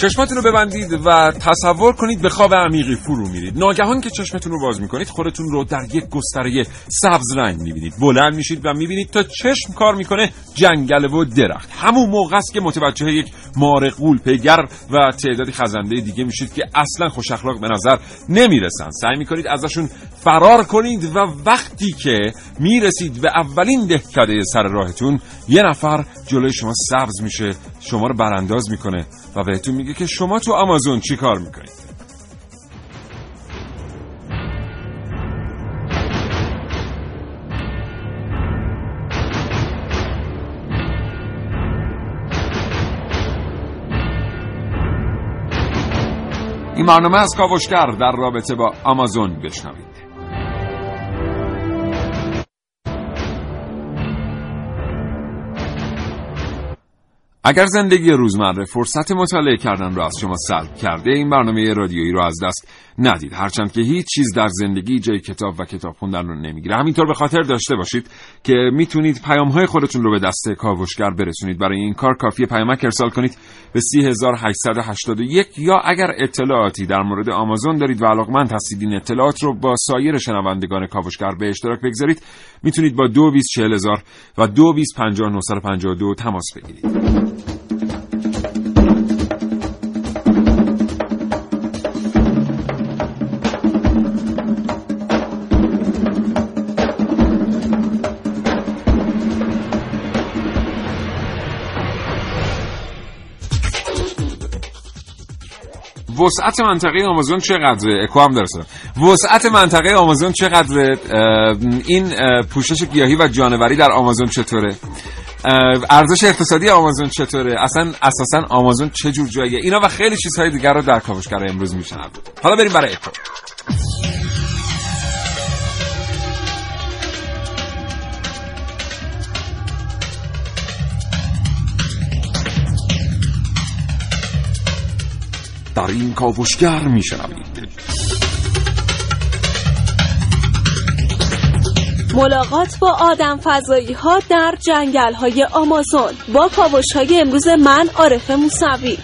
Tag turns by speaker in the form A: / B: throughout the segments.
A: چشماتون رو ببندید و تصور کنید به خواب عمیقی فرو میرید. ناگهان که چشمتون رو باز می‌کنید خودتون رو در یک گستره سبز رنگ می‌بینید. بلند میشید و می‌بینید تا چشم کار می‌کنه جنگل و درخت. همون موقع است که متوجه یک مار غول پیگر و تعدادی خزنده دیگه میشید که اصلا خوش اخلاق به نظر نمی‌رسن. سعی می‌کنید ازشون فرار کنید و وقتی که می‌رسید به اولین دهکده سر راهتون یه نفر جلوی شما سبز میشه شما رو برانداز می‌کنه و بهتون میگه که شما تو آمازون چی کار می‌کنید. این برنامه از کاوشگر در رابطه با آمازون بشنوید. اگر زندگی روزمره فرصت مطالعه کردن را از شما سلب کرده این برنامه رادیویی رو از دست ندید. هرچند که هیچ چیز در زندگی جای کتاب و کتاب خوندن رو نمی‌گیره. همینطور به خاطر داشته باشید که می‌تونید پیام های خودتون رو به دست کاوشگر برسونید. برای این کار کافی پیامک ارسال کنید به 3881 یا اگر اطلاعاتی در مورد آمازون دارید و علاقمند هستید این اطلاعات رو با سایر شنوندگان کاوشگر به اشتراک بگذارید. می‌تونید با 224000 و 225952 تماس بگیرید. وسعت منطقه آمازون چقدره؟ اکو هم درسته. وسعت منطقه آمازون چقدره؟ این پوشش گیاهی و جانوری در آمازون چطوره؟ ارزش اقتصادی آمازون چطوره؟ اصلا اساسا آمازون چه جور جاییه؟ اینا و خیلی چیزهای دیگر رو در کاوشگر امروز میشنوید حالا بریم برای اکو. در این کاوشگر میشنوید
B: ملاقات با آدم فضایی ها در جنگل های آمازون. با کاوش های امروز من عارف موسوی.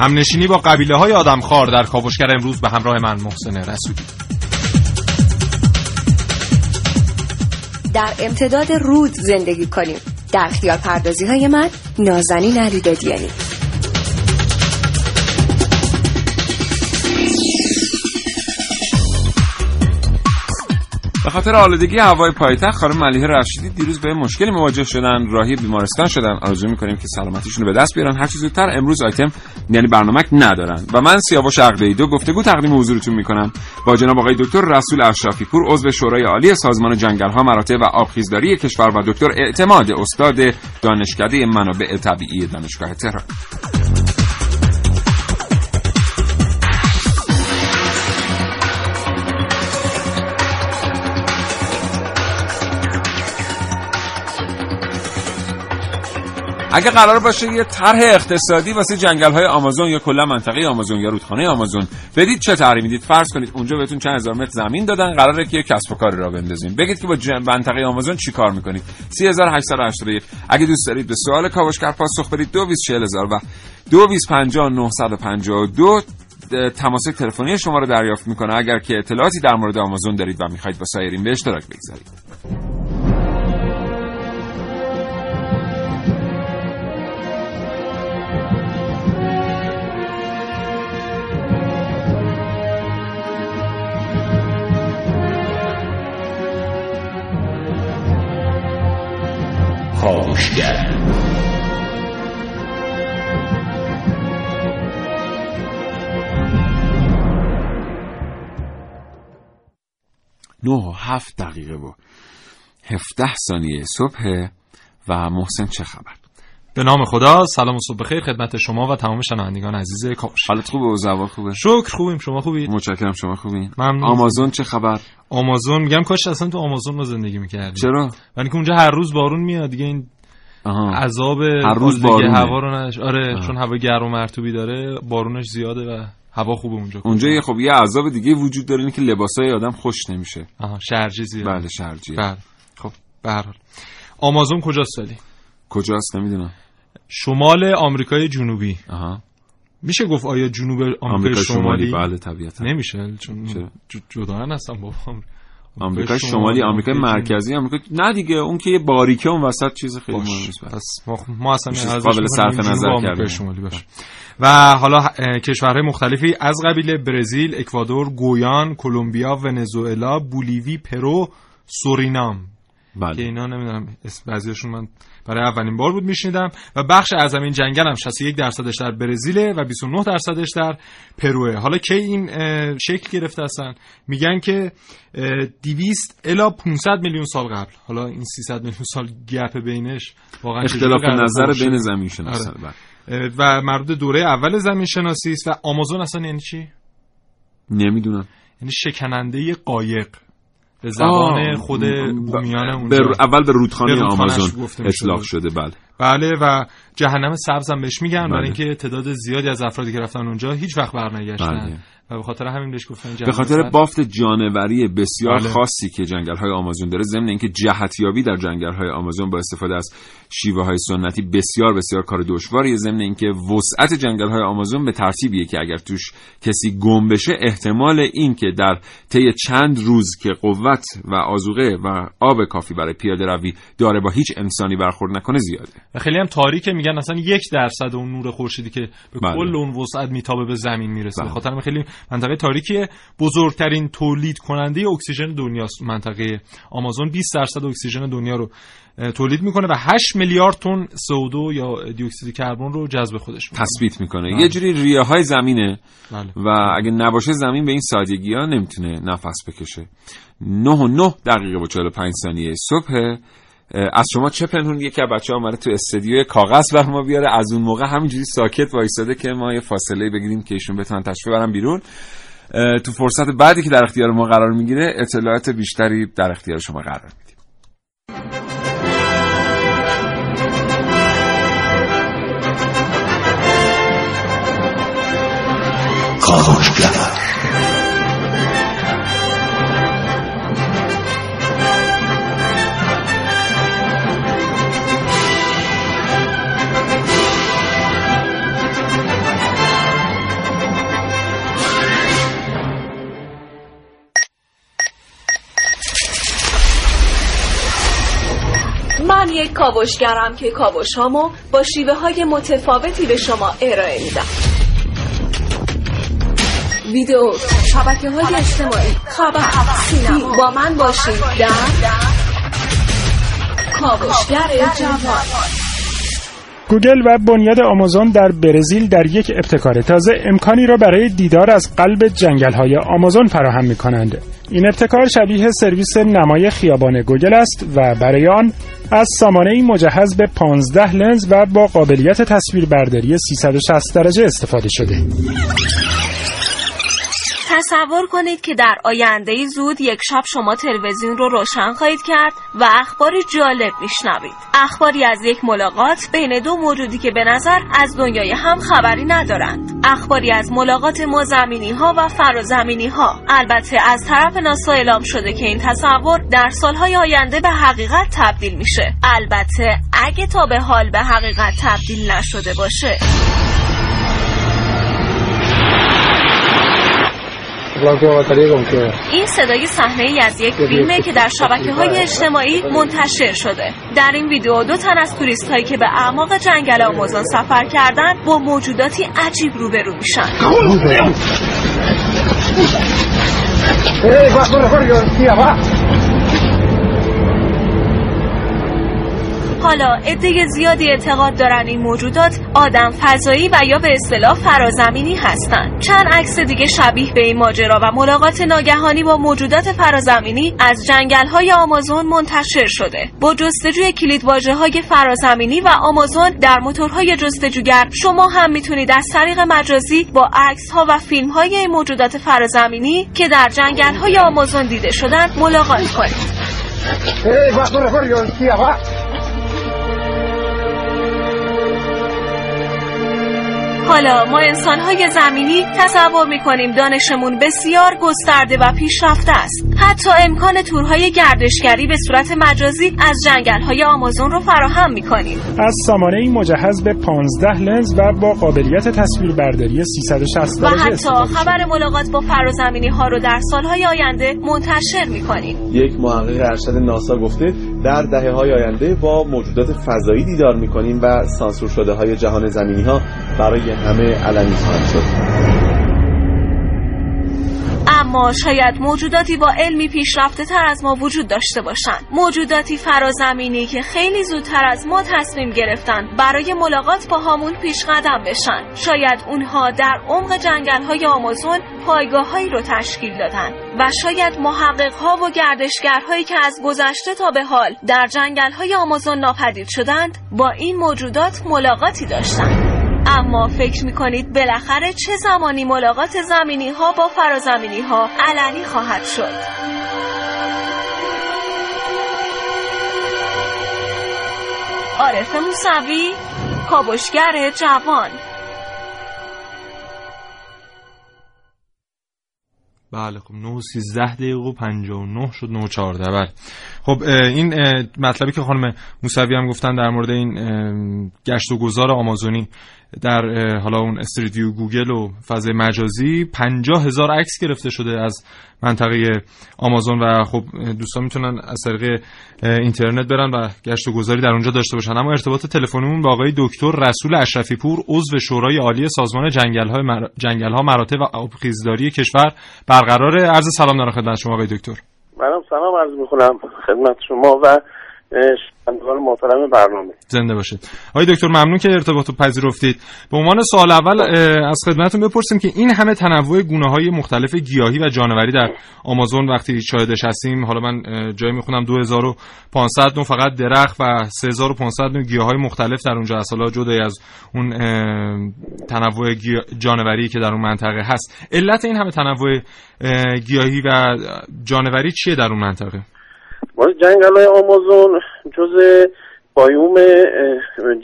C: همنشینی با قبیله های آدمخوار در کاوشگر امروز به همراه من محسن رسولی.
D: در امتداد رود زندگی کنیم. در خیال پردازی های من نازنین علی دادیانی
A: به خاطر آلودگی هوای پایتخت خانم ملیحه رشیدی دیروز به مشکلی مواجه شدن. راهی بیمارستان شدن. آرزو می‌کنیم که سلامتیشون رو به دست بیارن. هر چیز زودتر امروز آیتم یعنی برنامه ندارن. و من سیاوش عقدی دو گفتگو تقدیم حضورتون می‌کنم. با جناب آقای دکتر رسول اشرافی پور عضو شورای عالی سازمان جنگل ها مراتع و آبخیزداری کشور و دکتر اعتماد استاد دانشکده منابع طبیعی دانشگاه تهران. اگه قرار باشه یه طرح اقتصادی واسه جنگل های آمازون یا کلا منطقه آمازون یا رودخانه آمازون بدید چه طرحی می‌دید؟ فرض کنید اونجا بهتون چند هزار متر زمین دادن قراره که کسب و کاری را بندازین. بگید که با منطقه آمازون چی کار می‌کنید؟ 3881 اگه دوست دارید به سوال کاوشگر پاسخ بدید 224000 و 225952 تماس تلفنی شما رو دریافت می‌کنه. اگر که اطلاعاتی در مورد آمازون دارید و می‌خواید با سایرین به اشتراک بگذارید.
E: کاوشگر
A: نه و هفت دقیقه و هفته ثانیه صبح و محسن چه خبر؟
C: به نام خدا سلام و صبح بخیر خدمت شما و تمام شنوندگان عزیز کاوش.
A: حالت خوبه؟ و زوا خوبه؟
C: شکر خوبیم. شما خوبید؟
A: متشکرم. شما خوبین؟
C: ممنون.
A: آمازون چه خبر؟
C: آمازون میگم کاش اصلا تو آمازون ما زندگی می‌کردیم.
A: چرا؟
C: ولی که اونجا هر روز بارون میاد دیگه این
A: آها.
C: عذاب
A: هر روز بارونه.
C: هوا رو نش آره
A: آه.
C: چون هوا گرم و مرطوبی داره بارونش زیاده و هوا خوبه اونجا.
A: اونجا یه خب یه عذاب دیگه وجود داره اینه که لباسای آدم خوش نمیشه.
C: آها شرجی زیاده.
A: بله شرجیه.
C: بله. خب به هر حال. آمازون کجاست ولی؟
A: کجاست؟ نمی‌دونم.
C: شمال آمریکای جنوبی.
A: آها.
C: میشه گفت آیا جنوب
A: آمریکا
C: شمالی,
A: شمالی؟ بله طبیعتا.
C: نمیشه چون جدا هستن با هم.
A: آمریکای شمالی آمریکای مرکزی آمریکا نه دیگه اون که یه باریکه اون وسط چیز خیلی مهم
C: باش.
A: نیست بله.
C: پس ما, ما اصلا
A: قابل صرف نظر
C: باشه. و حالا کشورهای مختلفی از قبیل برزیل، اکوادور، گویان، کلمبیا، ونزوئلا، بولیوی، پرو، سورینام. که
A: بله
C: اینا نمی‌دونم اسم بعضیاشون من برای اولین بار بود میشنیدم و بخش از این جنگل هم 61 درصدش در برزیل و 29 درصدش در پروه حالا کی این شکل گرفته هستن؟ میگن که اه، 200 الا 500 میلیون سال قبل. حالا این 300 میلیون سال گپ بینش واقعا
A: اختلاف نظر؟ بین زمین شناسان
C: آره. و مربوط دوره اول زمین شناسی است و آمازون اصلا یعنی چی؟
A: نمی‌دونم.
C: یعنی شکننده قایق. به زبان
A: آه،
C: خود بومیان اونجا
A: رو- اول به رودخانه
C: به
A: آمازون. اطلاق شده بله
C: بله و جهنم سبز هم بهش میگن
A: بله.
C: برای اینکه تعداد زیادی از افرادی که رفتن اونجا هیچ وقت برنگشتن
A: بله.
C: و به خاطر همین بهش گفتن
A: به خاطر. بافت جانوری بسیار
C: بله.
A: خاصی که جنگل های آمازون داره ضمن اینکه جهتیابی در جنگل های آمازون با استفاده از شیوه های سنتی بسیار بسیار کار دشواریه ضمن اینکه وسعت جنگل های آمازون به ترتیبیه که اگر توش کسی گم بشه احتمال این که در طی چند روز که قوت و آذوقه و آب کافی برای پیاده روی داره با هیچ انسانی برخورد نکنه زیاده
C: و خیلی هم تاریکه میگن اصلا یک درصد اون نور خورشیدی که به
A: بله.
C: کل اون وسعت میتابه به زمین می‌رسه
A: بله.
C: خاطر خیلی منطقه تاریکیه. بزرگترین تولید کننده اکسیژن دنیاست منطقه آمازون. 20 درصد اکسیژن دنیا رو تولید می‌کنه و 8 میلیارد تن CO2 یا دی اکسید کربن رو جذب خودش می‌کنه.
A: تثبیت می‌کنه.
C: بله.
A: یه جوری ریه های زمینه.
C: بله.
A: و اگه نباشه زمین به این سادگی ها نمی‌تونه نفس بکشه. 9 و 9 دقیقه و 45 ثانیه صبح. از شما چه پنهون یکی از بچه ها اومده تو استدیو کاغذ بر ما بیاره؟ از اون موقع همینجوری ساکت وایساده که ما یه فاصله بگیریم که ایشون بتونن تشریف برن بیرون. تو فرصت بعدی که در اختیار ما قرار می‌گیره اطلاعات بیشتری در اختیار شما قرار میدیم.
B: من یک کاوشگرم که کاوش هامو با شیوه های متفاوتی به شما ارائه میدم ویدیو شبکه های اجتماعی خبر سینما با من باشید در کاوشگر جوان
E: گوگل و بنیاد آمازون در برزیل در یک ابتکار تازه امکانی را برای دیدار از قلب جنگل های آمازون فراهم می کنند. این ابتکار شبیه سرویس نمای خیابان گوگل است و برای آن از سامانه مجهز به 15 لنز و با قابلیت تصویربرداری 360 درجه استفاده شده.
B: تصور کنید که در آینده زود یک شب شما تلویزیون رو روشن خواهید کرد و اخباری جالب میشنوید. اخباری از یک ملاقات بین دو موجودی که به نظر از دنیای هم خبری ندارند. اخباری از ملاقات مازمینی ها و فرازمینی ها البته از طرف ناسا اعلام شده که این تصور در سالهای آینده به حقیقت تبدیل میشه. البته اگه تا به حال به حقیقت تبدیل نشده باشه. این صدای صحنه ای از یک فیلمه که در شبکه های اجتماعی منتشر شده. در این ویدیو دو تن از توریست هایی که به اعماق جنگل آمازون سفر کردن با موجوداتی عجیب روبرو میشن. حالا عده زیادی اعتقاد دارن این موجودات آدم فضایی و یا به اصطلاح فرازمینی هستند. چند عکس دیگه شبیه به این ماجرا و ملاقات ناگهانی با موجودات فرازمینی از جنگل های آمازون منتشر شده. با جستجوی کلیدواژه های فرازمینی و آمازون در موتورهای جستجوگر شما هم می‌تونید از طریق مجازی با عکس ها و فیلم های این موجودات فرازمینی که در جنگل های آمازون دیده شدن ملاقات کنید. حالا ما انسانهای زمینی تصور می‌کنیم دانشمون بسیار گسترده و پیشرفته است. حتی امکان تورهای گردشگری به صورت مجازی از جنگلهای آمازون رو فراهم می‌کنیم.
E: از سامانه این مجهز به 15 لنز و با قابلیت تصویربرداری 360
B: و
E: درجه
B: حتی
E: استفاده شده.
B: خبر ملاقات با فرازمینی ها رو در سالهای آینده منتشر می‌کنیم.
F: یک محقق ارشد ناسا گفته در دهه های آینده با موجودات فضایی دیدار می‌کنیم و سانسور شده های جهان زمینی ها برای همه علنی خواهد شد.
B: اما شاید موجوداتی با علمی پیشرفته تر از ما وجود داشته باشند. موجوداتی فرازمینی که خیلی زودتر از ما تصمیم گرفتن برای ملاقات با هامون پیش قدم بشن. شاید اونها در عمق جنگل های آمازون پایگاههایی رو تشکیل دادن و شاید محقق ها و گردشگرهایی که از گذشته تا به حال در جنگل های آمازون ناپدید شدند با این موجودات ملاقاتی داشتند. اما فکر می‌کنید بالاخره چه زمانی ملاقات زمینی ها با فرازمینی ها علنی خواهد شد؟ عارف موسوی کاوشگر جوان.
C: بله خب 9 13 دقیقه و 59 شد 9 14 بله. خب این مطلبی که خانم موسوی هم گفتن در مورد این گشت و گذار آمازونی در حالا اون Street View گوگل و فضای مجازی 50 هزار عکس گرفته شده از منطقه آمازون و خب دوستان می‌تونن از طریق اینترنت برن و گشت و گذاری در اونجا داشته باشن. اما ارتباط تلفنیمون با آقای دکتر رسول اشرفی پور عضو شورای عالی سازمان جنگل های مر... جنگل ها مراتع و آبخیزداری کشور برقرار. عرض سلام دارم خدمت شما آقای دکتر.
G: منم سلام عرض می‌کنم خدمت شما و شنوندگان محترم برنامه.
C: زنده باشید. آقای دکتر ممنون که ارتباط پذیرفتید. به عنوان سوال اول از خدمتتون بپرسیم که این همه تنوع گونه های مختلف گیاهی و جانوری در آمازون وقتی شاهدش هستیم حالا من اه، جایی می‌خونم 2500 نوع فقط درخت و 3500 نوع گیاه های مختلف در اونجا حالا جدای از اون تنوع جانوری که در اون منطقه هست. علت این همه تنوع اه، گیاهی و جانوری چیه در اون منطقه؟
G: مورد جنگل های آمازون جز بایوم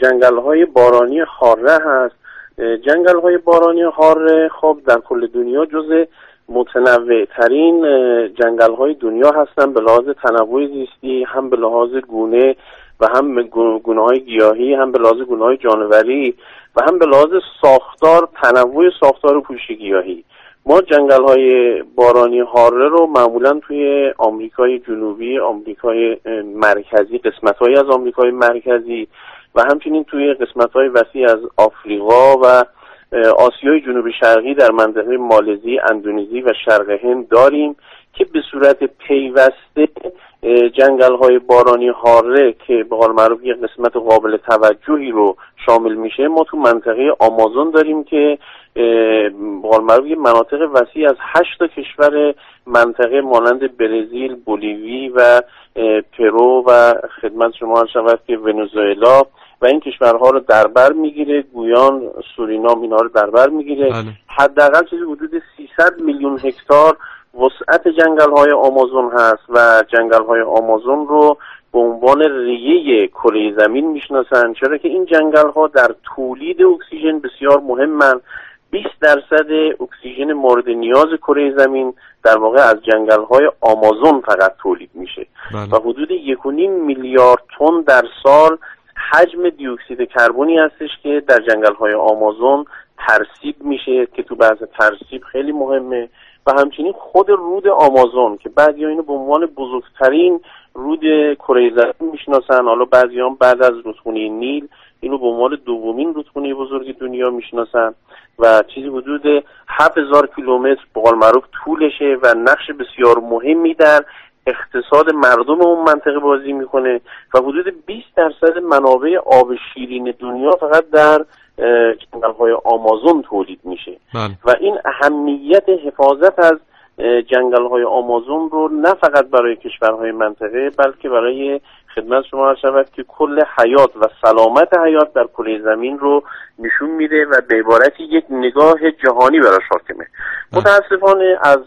G: جنگل های بارانی خاره هست. جنگل های بارانی خاره خب در کل دنیا جز متنوع ترین جنگل های دنیا هستن به لحاظ تنوع زیستی هم به لحاظ گونه و هم گونه های گیاهی هم به لحاظ گونه های جانوری و هم به لحاظ ساختار تنوع ساختار پوشش گیاهی. ما جنگل های بارانی هاره رو معمولا توی آمریکای جنوبی آمریکای مرکزی قسمت های از آمریکای مرکزی و همچنین توی قسمت های وسیع از آفریقا و آسیای جنوب شرقی در منطقه مالزی، اندونزی و شرق هند داریم. که به صورت پیوسته جنگل های بارانی هاره که به قول معروف یک قسمت قابل توجهی رو شامل میشه ما تو منطقه آمازون داریم که به قول معروف یه مناطق وسیع از هشت کشور منطقه مانند برزیل، بولیوی و پرو و خدمت شما عرض شود که ونزوئلا و این کشورها رو در بر می‌گیره گویان سورینام اینا رو در بر می‌گیره
C: بله.
G: حداقل چیزی حدود 300 میلیون هکتار وسعت جنگل های آمازون هست و جنگل های آمازون رو به عنوان ریه کره زمین می‌شناسن چرا که این جنگل ها در تولید اکسیژن بسیار مهمن. 20 درصد اکسیژن مورد نیاز کره زمین در واقع از جنگل های آمازون فقط تولید میشه.
C: بله.
G: و حدود 1.5 میلیارد تن در سال حجم دیوکسید کربنی هستش که در جنگل های آمازون ترسیب میشه که تو بحث ترسیب خیلی مهمه. و همچنین خود رود آمازون که بعضی اینو به عنوان بزرگترین رود کره زمین می‌شناسن. حالا بعضی هم بعد از رودخونه نیل اینو به عنوان دومین رودخونه بزرگ دنیا می‌شناسن و چیزی حدود 7000 کیلومتر به قول معروف طولشه و نقش بسیار مهمی در اقتصاد مردم اون منطقه بازی می‌کنه و حدود 20 درصد منابع آب شیرین دنیا فقط در جنگل آمازون تولید میشه.
C: بله.
G: و این اهمیت حفاظت از جنگل های آمازون رو نه فقط برای کشورهای منطقه بلکه برای خدمت شما عرض شود که کل حیات و سلامت حیات در کره زمین رو نشون میده و به عبارتی یک نگاه جهانی براش حاکمه. متاسفانه از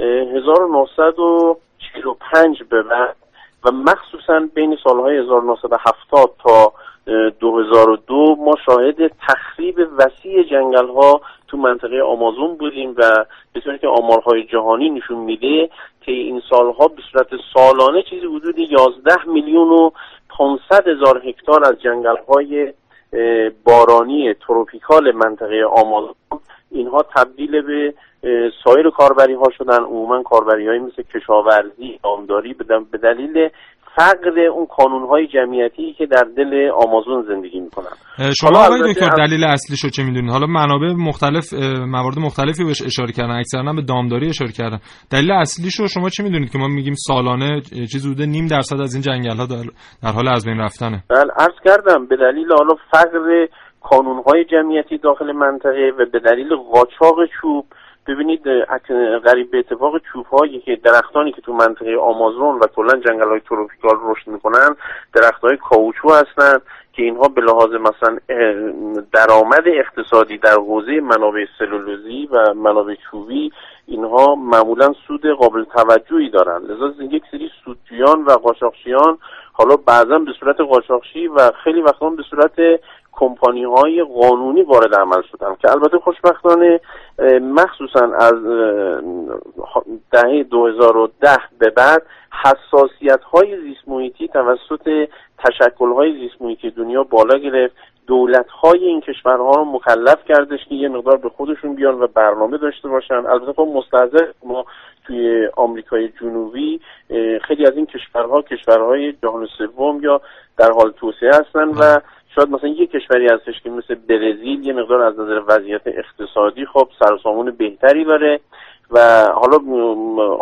G: 1945 به بعد و مخصوصا بین سالهای 1970 تا 2002 ما شاهد تخریب وسیع جنگل ها تو منطقه آمازون بودیم و به طوری که آمارهای جهانی نشون میده که این سالها به صورت سالانه چیزی حدود 11 میلیون و 500 هزار هکتار از جنگل های بارانی تروپیکال منطقه آمازون اینها تبدیل به سایر کاربری ها شدن. عموما کاربری های مثل کشاورزی دامداری به دلیل فقر اون قانون های جمعیتی که در دل آمازون زندگی می‌کنن.
C: شما آقای دکتر دلیل اصلیش رو چه می‌دونید حالا منابع مختلف موارد مختلفی بهش اشاره کردن اکثرا به دامداری اشاره کردن. دلیل اصلیش رو شما چه می‌دونید که ما میگیم سالانه چیز بوده نیم درصد از این جنگل ها در, در حال از بین رفتنه؟
G: بله عرض کردم به دلیل حالا فقر قانون های جمعیتی داخل منطقه و به دلیل قاچاق چوب ببینید غریب به اتفاق چوب هایی که درختانی که تو منطقه آمازون و کلا جنگل های تروپیکال رشد می‌کنن درخت های کاوچو هستند که اینها به لحاظ مثلا درآمد اقتصادی در حوزه منابع سلولوزی و منابع چوبی اینها معمولا سود قابل توجهی دارن. لذا یک سری سودجویان و قاچاقچیان حالا بعضا به صورت قاچاقچی و خیلی وقتا به صورت کمپانی های قانونی وارد عمل شدن که البته خوشبختانه مخصوصا از دهه 2010 به بعد حساسیت های زیست محیطی توسط تشکل های زیست محیطی دنیا بالا گرفت. دولت های این کشورها رو مکلف کردش که یه مقدار به خودشون بیان و برنامه داشته باشن. البته خب مستحضر ما توی آمریکای جنوبی خیلی از این کشورها کشورهای جهان سوم یا در حال توسعه هستن و شاید مثلا یه کشوری هستش که مثل برزیل یه مقدار از نظر وضعیت اقتصادی خب سرسامون بهتری داره و حالا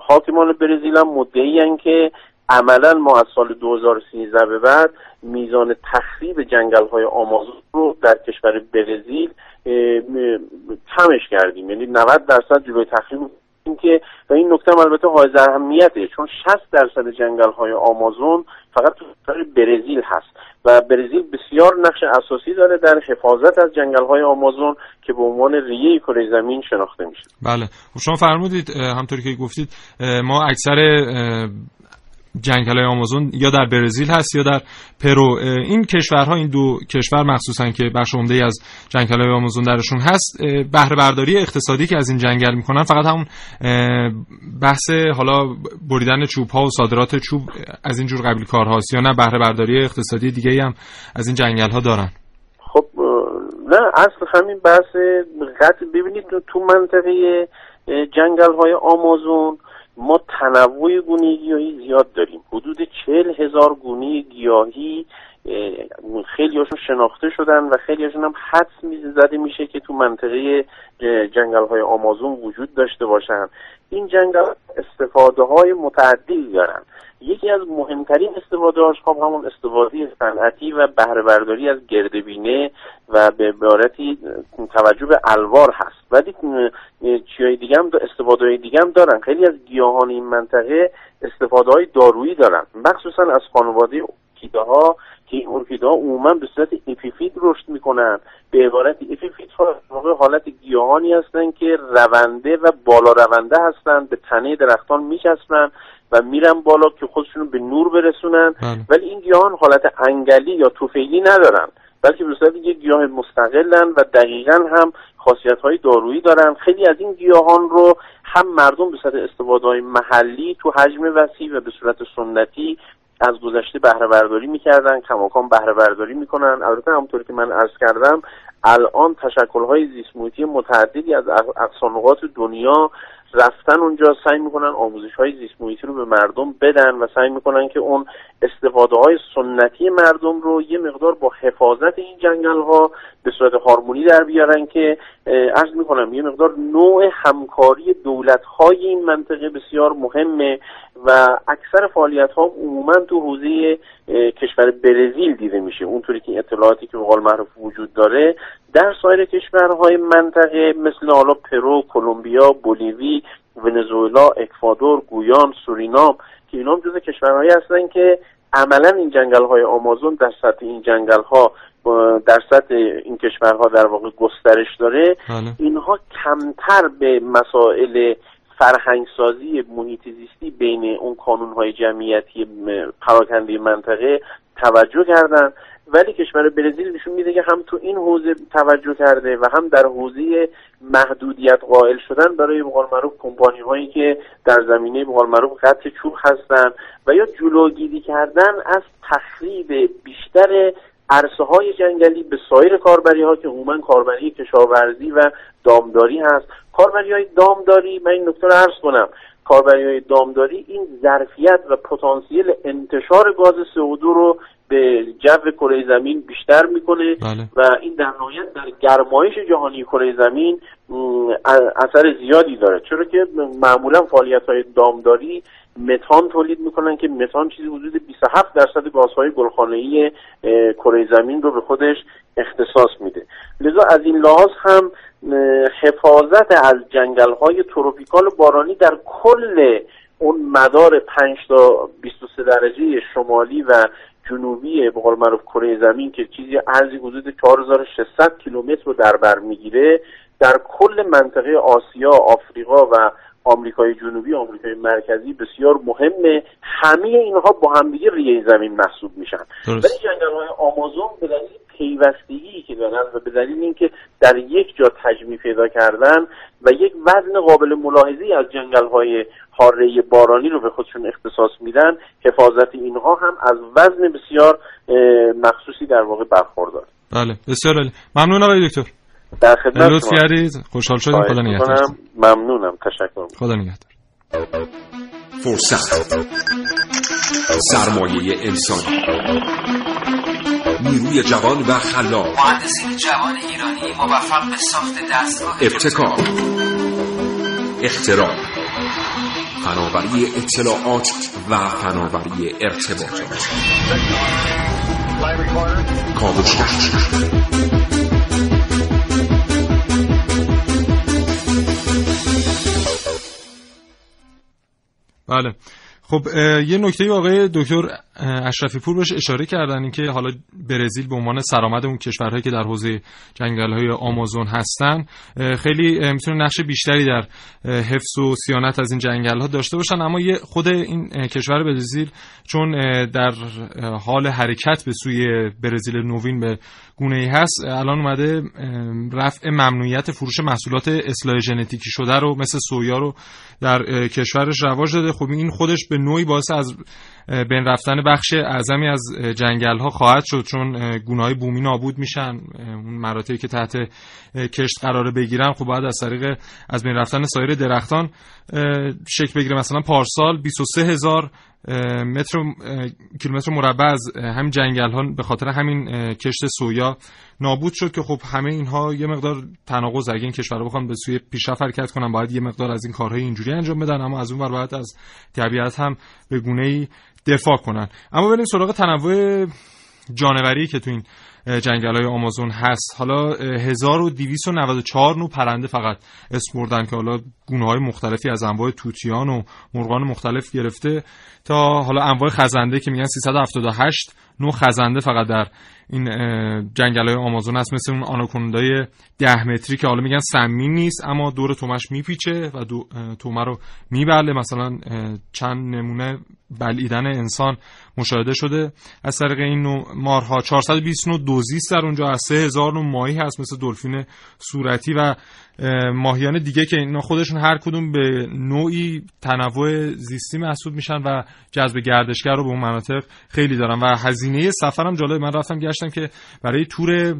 G: حاکمان برزیل هم مدعی که عملا ما از سال 2013 به بعد میزان تخریب جنگل های آمازون رو در کشور برزیل کمش کردیم. یعنی 90 درصد جلوی تخریب اینکه و این نکته البته حائز اهمیته چون 60 درصد جنگل های آمازون فقط تو برزیل هست و برزیل بسیار نقش اساسی داره در حفاظت از جنگل های آمازون که به عنوان ریه کره زمین شناخته میشه.
C: بله. خب شما فرمودید همطوری که گفتید ما اکثر جنگل های آمازون یا در برزیل هست یا در پرو. این کشورها این دو کشور مخصوصا که بخش عمده از جنگل های آمازون درشون هست بهره برداری اقتصادی که از این جنگل می‌کنن فقط همون بحث حالا بریدن چوب ها و صادرات چوب از این جور قبیل کارهاست یا نه بهره برداری اقتصادی دیگه هم از این جنگل ها دارن.
G: خب نه اصل همین بحث قطع ببینید تو منطقه جنگل های آمازون ما تنوع گونه گیاهی زیاد داریم. حدود چهل هزار گونه گیاهی خیلی هاشون شناخته شدن و خیلی هاشون هم حدس زده میشه که تو منطقه جنگل های آمازون وجود داشته باشن. این جنگل استفاده های متعددی دارن. یکی از مهمترین استفاده خب همون استفاده صنعتی و بهره برداری از گردبینه و به عبارتی توجه به الوار هست. ولی چیای دیگه هم استفاده های دیگه هم دارن. خیلی از گیاهان این منطقه استفاده های دارویی دارن. مخصوصا از خانواده ارکیده ها که این ارکیده ها عموما به صورت اپیفیت رشد می‌کنن. به عبارت اپیفیت ها حالت گیاهانی هستند که رونده و بالا رونده هستند به تنه درختان میچسبن و میرن بالا که خودشون به نور برسونن.
C: بله.
G: ولی این گیاهان حالت انگلی یا توفیلی ندارن بلکه به صورت یک گیاه مستقلن و دقیقا هم خاصیت های دارویی دارن. خیلی از این گیاهان رو هم مردم به صورت استفاده های محلی تو حجم وسیع و به صورت سنتی از گذشته بهره برداری می‌کردن کماکان بهره برداری می‌کنن. البته همونطوری که من عرض کردم الان تشکل های زیست متعددی از اقصانقات دنیا رفتن اونجا سعی می‌کنن آموزش های زیست محیطی رو به مردم بدن و سعی می‌کنن که اون استفاده های سنتی مردم رو یه مقدار با حفاظت این جنگل ها به صورت هارمونی در بیارن که عرض می‌کنم یه مقدار نوع همکاری دولت های این منطقه بسیار مهمه و اکثر فعالیت ها عموما تو حوزه کشور برزیل دیده میشه. اونطوری که اطلاعاتی که به قول معروف وجود داره در سایر کشورهای منطقه مثل حالا پرو، کلمبیا، بولیوی، ونزوئلا، اکوادور، گویان، سورینام که اینا هم جز کشورهایی هستن که عملا این جنگل های آمازون در سطح این جنگل ها در سطح این کشورها در واقع گسترش داره
C: بله.
G: اینها کمتر به مسائل فرهنگسازی محیط زیستی بین اون های جمعیتی پراکنده منطقه توجه کردن ولی کشور برزیل نشون میده که هم تو این حوزه توجه کرده و هم در حوزه محدودیت قائل شدن برای بقال معروف کمپانی هایی که در زمینه بقال معروف قطع چوب هستن و یا جلوگیری کردن از تخریب بیشتر عرصه های جنگلی به سایر کاربری ها که عموما کاربری کشاورزی و دامداری هست. کاربری های دامداری من این نکته رو عرض کنم. کاربری های دامداری این ظرفیت و پتانسیل انتشار گاز CO2 رو به جو کره زمین بیشتر می‌کنه
C: بله.
G: و این در نهایت در گرمایش جهانی کره زمین اثر زیادی داره چرا که معمولا فعالیت های دامداری متان تولید می‌کنن که متان چیزی حدود 27 درصد گازهای گلخانه‌ای کره زمین رو به خودش اختصاص میده. لذا از این لحاظ هم حفاظت از جنگل های تروپیکال بارانی در کل اون مدار 5 تا 23 درجه شمالی و جنوبی به قول معروف کره زمین که چیزی ارزی حدود 4600 کیلومتر رو در بر می‌گیره در کل منطقه آسیا، آفریقا و آمریکای جنوبی آمریکای مرکزی بسیار مهمه. همه اینها با همدیگه ریه زمین محسوب میشن. ولی جنگل های آمازون به دلیل پیوستگی که دارن و به دلیل اینکه در یک جا تجمی پیدا کردن و یک وزن قابل ملاحظی از جنگل های حاره بارانی رو به خودشون اختصاص میدن حفاظت اینها هم از وزن بسیار مخصوصی در واقع برخوردار.
C: بله بسیار عالی. ممنون آقای دکتر.
G: در خدمت
C: لطف کردید خوشحال شدیم. خدا نگهدار
G: ممنونم. تشکر
C: خدا نگهدار.
H: فرصت. سرمایه انسانی. نیروی جوان و خلاق.
I: مهندسین جوان ایرانی موفق به ساخت دستگاه
H: ابتکار. اختراع. فناوری اطلاعات و فناوری ارتباطات. کاوشگر
C: بله. خب یه نکته آقای دکتر اشرفی پور بهش اشاره کردن اینکه حالا برزیل به عنوان سرآمد اون کشورهایی که در حوزه جنگل های آمازون هستن خیلی می‌تونه نقش بیشتری در حفظ و صیانت از این جنگل ها داشته باشن. اما یه خود این کشور برزیل چون در حال حرکت به سوی برزیل نوین به گونه ای هست الان اومده رفع ممنوعیت فروش محصولات اصلاح ژنتیکی شده رو مثل سویا رو در کشورش رواج داده. خب این خودش به نوعی باعث از بین رفتن بخش اعظمی از جنگل ها خواهد شد چون گونه های بومی نابود میشن. اون مراتعی که تحت کشت قرار بگیرن خب باید از طریق از بین رفتن سایر درختان شکل بگیره. مثلا پارسال 23 هزار متر کیلومتر مربع از همین جنگل ها به خاطر همین کشت سویا نابود شد که خب همه اینها یه مقدار تناقض اگه این کشورها بخوان به سوی پیشرفت حرکت کنن باید یه مقدار از این کارهای اینجوری انجام بدن اما از اون ور باید از طبیعت هم به گونه ای دفاع کنن. اما بریم سراغ تنوع جانوری که تو این جنگل های آمازون هست. حالا 1294 نوع پرنده فقط اسم بردن که حالا گونه های مختلفی از انواع توتیان و مرغان مختلف گرفته تا حالا انواع خزنده که میگن 378 نوع خزنده فقط در این جنگل های آمازون هست مثل اون آناکوندای ده متری که حالا میگن سمین نیست اما دور تومش میپیچه و دو تومه رو میبله. مثلا چند نمونه بلعیدن انسان مشاهده شده. از طریق این نوع مارها 420 نوع دوزیست در اونجا از 3000 نوع ماهی هست مثل دلفین صورتی و ماهیان دیگه که اینا خودشون هر کدوم به نوعی تنوع زیستی محسوب میشن و جذب گردشگر رو به اون مناطق خیلی دارن. و هزینه سفرم جالب من رفتم گشتم که برای تور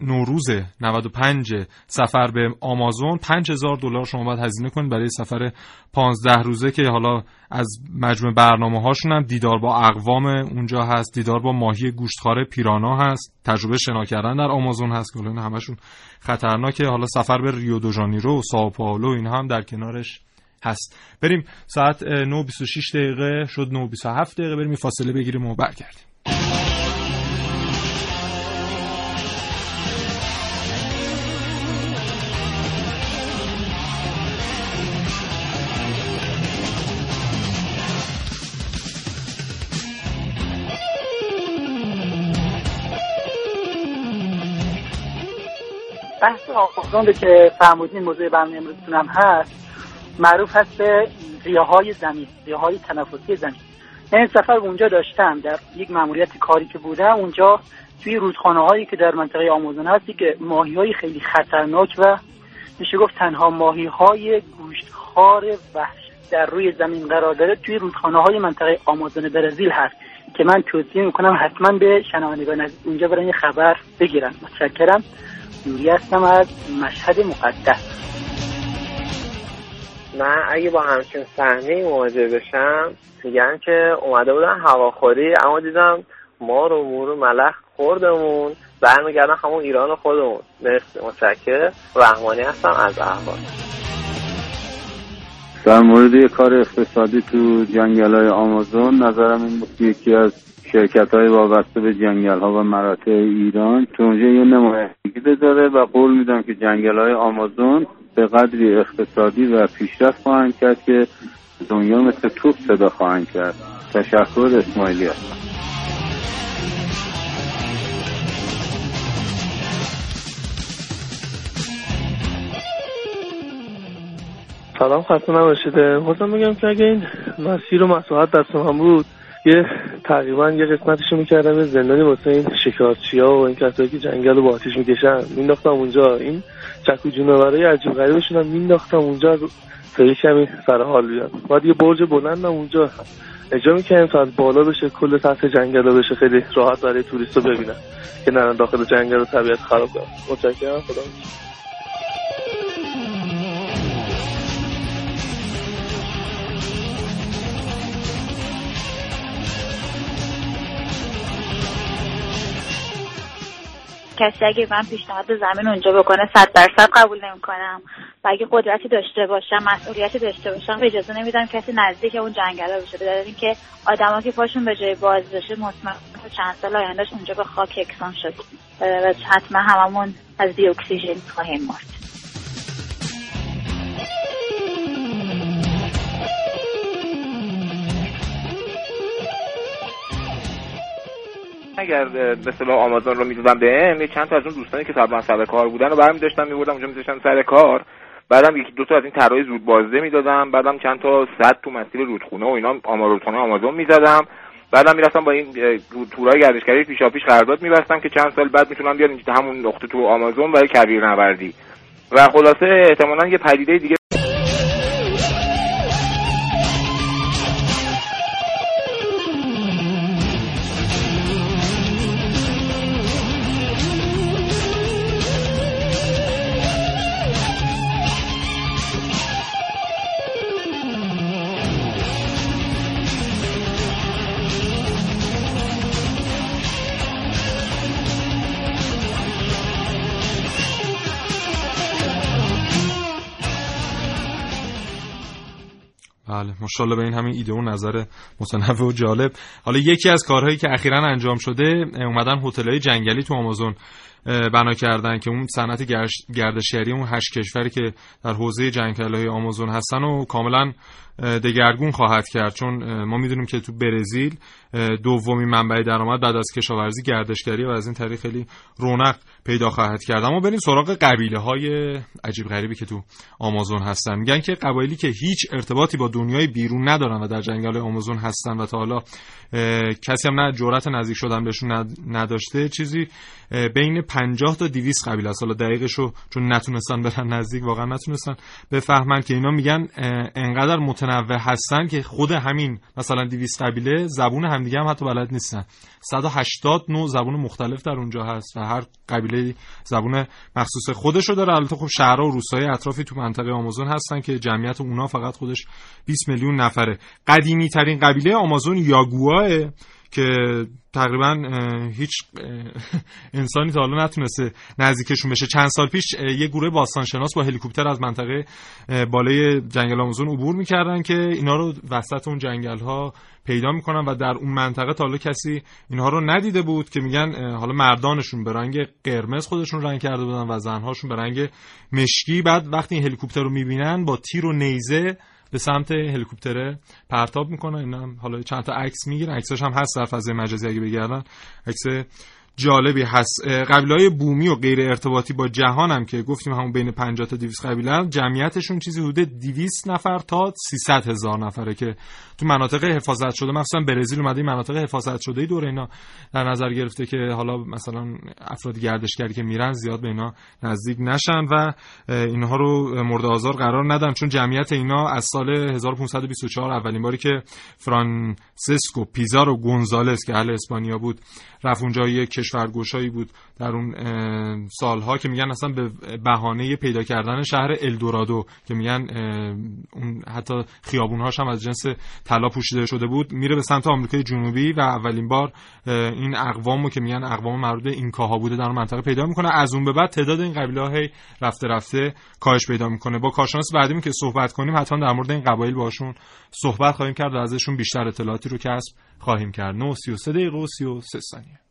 C: نوروز 95 سفر به آمازون. 5000 دلار شما باید هزینه کنید برای سفر 15 روزه که حالا از مجموع برنامه هاشون هم دیدار با اقوام اونجا هست دیدار با ماهی گوشتخواره پیرانا هست تجربه شنا کردن در آمازون هست که همشون خطرناکه. حالا سفر به ریو دو ژانیرو ساو پائولو اینها هم در کنارش هست. بریم ساعت 9:26 دقیقه شد 9:27 دقیقه بریم فاصله بگیریم و برگردیم.
J: بحث آخوندان که فرمودین موضوع برنامه امروزتون هست معروف هست به ریاهای زمین ریاهای تنفسی زمین. این سفر اونجا داشتم در یک مأموریت کاری که بودم اونجا توی رودخانه هایی که در منطقه آمازون هستی که ماهی های خیلی خطرناک و میشه گفت تنها ماهی های گوشتخوار وحش در روی زمین قرار داره توی رودخانه های منطقه آمازون برزیل هست که من توصیه می‌کنم حتما به شنوندگان از اونجا برای خبر بگیرن. متشکرم. یوری هستم از مشهد مقدس.
K: من اگه با همچین صحنه مواجه بشم میگن که اومده بودن هواخوری اما دیدم ما رو مورو ملخ خوردمون برمیگردن همون ایران خودمون. مرسی متشکر رحمانی هستم از احوال.
L: در مورد کار اقتصادی تو جنگل های آمازون نظرم این بود یکی از شرکت های وابسته به جنگل ها و مراتع ایران تو اونجا یه نمایندگی داره و قول میدم که جنگل های آمازون به قدری اقتصادی و پیشرفت خواهند کرد که دنیا مثل توپ صدا خواهند کرد. تشکر اسماعیلی هستم.
M: سلام خسته نباشیده خواستم بگم که اگه این مسیر و مساحت دست من بود یه تقریبا یه قسمتشو می‌کردم زندانی واسه این شکارچی ها و این کسایی که جنگل رو با آتیش می‌کشن. مینداختم اونجا. این چکو جونورای عجیب غریبشون هم مینداختم اونجا. تا کمی سر حال بیان باید یه برج بلندم اونجا. اجا می‌کنیم تا از بالا بشه. کل سطح جنگل رو بشه. خیلی راحت برای توریست رو ببینن. که نرن داخل جنگل رو طبیعت خراب کنن. متشکرم. خدا
N: کسی اگه من پیشنهاد زمین اونجا بکنه صد درصد قبول نمی‌کنم. و اگه قدرتی داشته باشم مسئولیتی داشته باشم اجازه نمیدم کسی نزدیک اون جنگل بشه. به اینکه آدما که پاشون به جای باز بشه مطمئن چند سال آیندهش اونجا به خاک یکسان شد. و حتما هممون از دی اکسیژن خواهیم مرد.
O: اگر مثلا آمازون رو می‌دادم به یه چند تا از اون دوستانی که طبعا سر کار بودن رو برمی داشتم میبردم اونجا میذاشتم سر کار. بعدم یکی دو تا از این طرای زود بازده می‌دادم بعدم چند تا صد تو مسیر رودخونه و اینا آما رودخونه آمازون می‌زدم. بعدم می‌رفتم با این تورای گردشگری پیشا پیش قرارداد میبستم که چند سال بعد می‌تونم بیان همون نقطه تو آمازون برای کویر نوردی. و خلاصه احتمالا یه پدیده دیگه
C: بله ماشاءالله به این همین ایده و نظر متنوع و جالب. حالا یکی از کارهایی که اخیرا انجام شده اومدن هتل‌های جنگلی تو آمازون بنا کردن که اون صنعت گردشگری اون هشت کشوری که در حوزه جنگل‌های آمازون هستن و کاملا دگرگون خواهد کرد. چون ما می‌دونیم که تو برزیل دومین منبع درآمد بعد از کشاورزی گردشگری و از این طریق خیلی رونق پیدا خواهد کرد. اما بریم سراغ قبیله های عجیب غریبی که تو آمازون هستن. میگن که قبایلی که هیچ ارتباطی با دنیای بیرون ندارن و در جنگل آمازون هستن و تا حالا کسی هم نه جرأت نزدیک شدن بهشون نداشته چیزی بین 50 تا 200 قبیله است. حالا دقیقشو چون نتونستن برن نزدیک واقعا نتونستن بفهمن که اینا میگن انقدر متنوع هستن که خود همین مثلا 200 قبیله زبون همدیگه هم حتی بلد نیستن. 180 نوع زبون مختلف در اونجا هست و هر قبیله زبون مخصوص خودشو داره. البته خب شهرها و روستاهای اطرافی تو منطقه آمازون هستن که جمعیت اونا فقط خودش 20 میلیون نفره. قدیمی ترین قبیله آمازون یاگواه. که تقریبا هیچ انسانی تا حالا نتونسته نزدیکشون بشه. چند سال پیش یه گروه باستانشناس با هلیکوپتر از منطقه بالای جنگل آمازون عبور می‌کردن که اینا رو وسط اون جنگل ها پیدا می‌کنن و در اون منطقه تا حالا کسی اینها رو ندیده بود که میگن حالا مردانشون به رنگ قرمز خودشون رنگ کرده بودن و زنهاشون به رنگ مشکی. بعد وقتی این هلیکوپتر رو می‌بینن با تیر و نیزه به سمت هلیکوپتره پرتاب می‌کنن اینا حالا چند تا عکس می‌گیرن عکساش هم هست در فضای مجازی اگه بگردن. عکس جالبی هست. قبیله بومی و غیر ارتباطی با جهان هم که گفتیم همون بین 50 تا 200 قبیله جمعیتشون چیزی حدود 200 نفر تا 300 هزار نفره که تو مناطق حفاظت شده. مخصوصا برزیل اومده این مناطق حفاظت شده دور اینا در نظر گرفته که حالا مثلا افراد گردشگری که میرن زیاد به اینا نزدیک نشن و اینها رو مورد آزار قرار ندن چون جمعیت اینا از سال 1524 اولین باری که فرانسیسکو پیزارو گونزالس که اهل اسپانیا بود رفت اونجا یک کشورگوشایی بود در اون سالها که میگن اصلا به بهانه پیدا کردن شهر الدورادو که میگن اون حتی خیابونهاش هم از جنس طلا پوشیده شده بود میره به سمت آمریکای جنوبی و اولین بار این اقوامو که میگن اقوام مربوط اینکاها بوده در منطقه پیدا می‌کنه. از اون به بعد تعداد این قبیله های رفته رفته کاهش پیدا می‌کنه. با کارشناس بعدی که صحبت کنیم حتما در مورد این قبایل باشون صحبت خواهیم کرد و ازشون بیشتر اطلاعاتی رو کسب خواهیم کرد. 9 33 دقیقه و 33 ثانیه.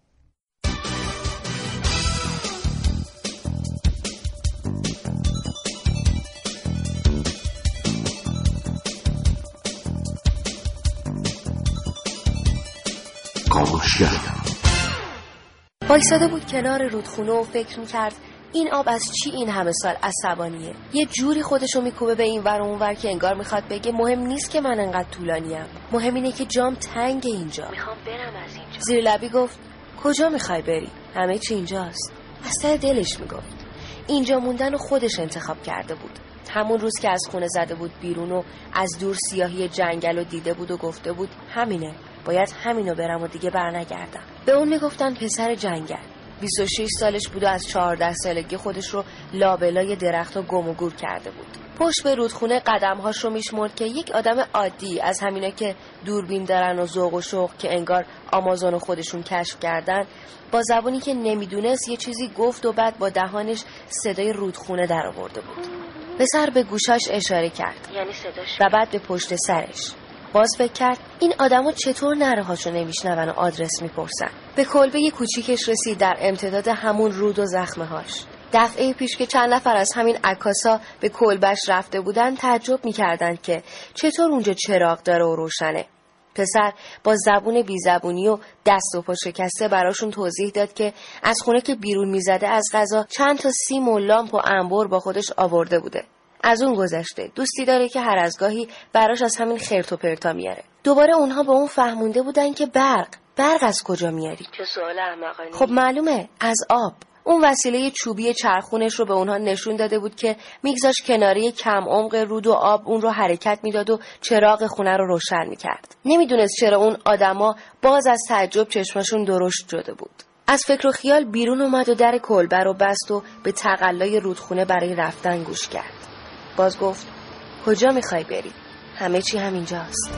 D: وایساده بود کنار رودخونه و فکر می‌کرد این آب از چی این همه سال عصبانیه؟ یه جوری خودشو میکوبه به این ور و ور که انگار می‌خواد بگه مهم نیست که من انقدر طولانیم. مهم اینه که جام تنگ اینجا. می‌خوام برم از اینجا. زیر لبی گفت کجا می‌خوای بری؟ همه چی اینجاست. از دلش می‌گفت. اینجا موندن و خودش انتخاب کرده بود. همون روز که از خونه زده بود بیرون و از دور سیاهی جنگل رو دیده بود و گفته بود همینه. باید همینو برم و دیگه برنگردم. به اون می‌گفتن پسر جنگل. 26 سالش بود و از 14 سالگی خودش رو لابلای درخت و گم و گور کرده بود. پشت به رودخونه قدمهاش رو میشمرد که یک آدم عادی از همینا که دوربین دارن و ذوق و شوق که انگار آمازون خودشون کشف کردن با زبونی که نمی‌دونست یه چیزی گفت و بعد با دهانش صدای رودخونه در آورده بود. پسر به گوشاش اشاره کرد. یعنی صداش؟ و بعد به پشت سرش. باز فکر کرد این آدما چطور نره هاشو نمیشنون و آدرس می‌پرسن. به کلبه کوچیکش رسید در امتداد همون رود و زخمه هاش. دفعه پیش که چند نفر از همین عکاسا به کلبش رفته بودن تعجب می‌کردند که چطور اونجا چراغ داره و روشنه. پسر با زبون بیزبونی و دست و پا شکسته براشون توضیح داد که از خونه که بیرون می‌زده از غذا چند تا سیم و لامپ و انبر با خودش آورده بوده. از اون گذشته. دوستی داره که هر از گاهی براش از همین خرت و پرتا میاره. دوباره اونها به اون فهمونده بودن که برق برق از کجا میاری؟
B: چه سوال احمقانه.
D: خب معلومه از آب. اون وسیله چوبی چرخونش رو به اونها نشون داده بود که میگذاش کناری کم عمق رود و آب اون رو حرکت می‌داد و چراغ خونه رو روشن می‌کرد. نمی‌دونست چرا اون آدما باز از تعجب چشمشون درشت شده بود. از فکر و خیال بیرون اومد و در کلبه رو بست و به تقلای رودخونه برای رفتن گوش کرد. باز گفت کجا می‌خوای بری؟ همه چی همینجاست.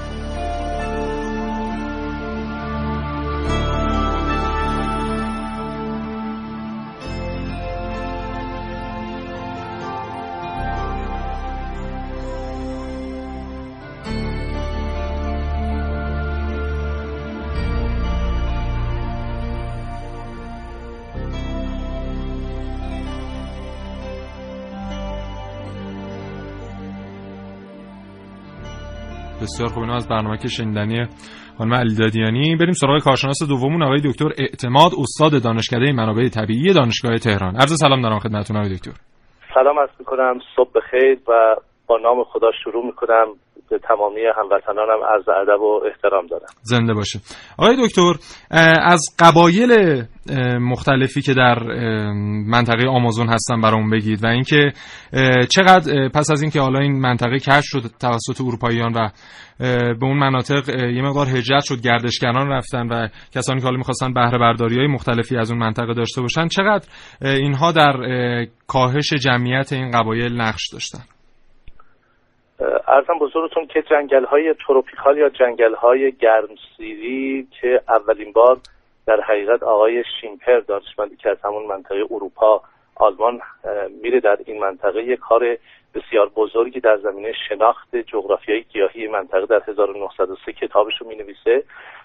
C: بسیار خوب. از برنامه که شنیدنی خانم علیدادیانی. بریم سراغ کارشناس دومون آقای دکتر اعتماد استاد دانشکده منابع طبیعی دانشگاه تهران. عرض سلام دارم خدمتتون آقای دکتر.
P: سلام عرض می‌کنم. صبح بخیر و با نام خدا شروع می‌کنم.
M: به تمامی هموطنانم عرض ادب و احترام دارم.
C: زنده باشه آقای دکتر از قبایل مختلفی که در منطقه آمازون هستن برامون بگید و اینکه چقدر پس از اینکه حالا این منطقه کشف شد توسط اروپاییان و به اون مناطق یه مقدار هجرت شد گردشگران رفتن و کسانی که حالا می‌خواستن بهره برداری های مختلفی از اون منطقه داشته باشن چقدر اینها در کاهش جمعیت این قبایل نقش داشتن؟
M: ارزم بزرگتون که جنگل های تروپیکال یا جنگل های گرمسیری که اولین بار در حقیقت آقای شیمپر دانشمندی که از همون منطقه اروپا آلمان میره در این منطقه یک کار بسیار بزرگی در زمینه شناخت جغرافیایی گیاهی منطقه در 1903 کتابش رو می نویسه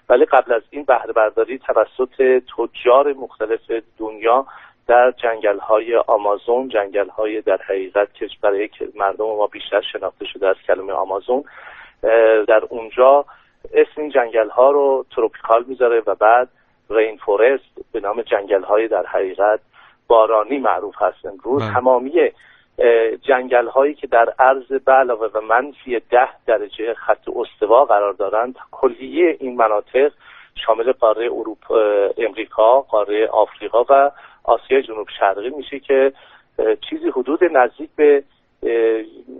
M: ولی قبل از این بهره برداری توسط تجار مختلف دنیا در جنگل های آمازون جنگل های در حقیقت که برای مردم ما بیشتر شناخته شده از کلمه آمازون در اونجا اسم این جنگل ها رو تروپیکال می‌ذاره و بعد رین فورست به نام جنگل های در حقیقت بارانی معروف هست امروز بله. تمامی جنگل هایی که در عرض به علاوه و منفی ده درجه خط استوا قرار دارند کلیه این مناطق شامل قاره اروپا امریکا قاره آفریقا و آسیای جنوب شرقی میشه که چیزی حدود نزدیک به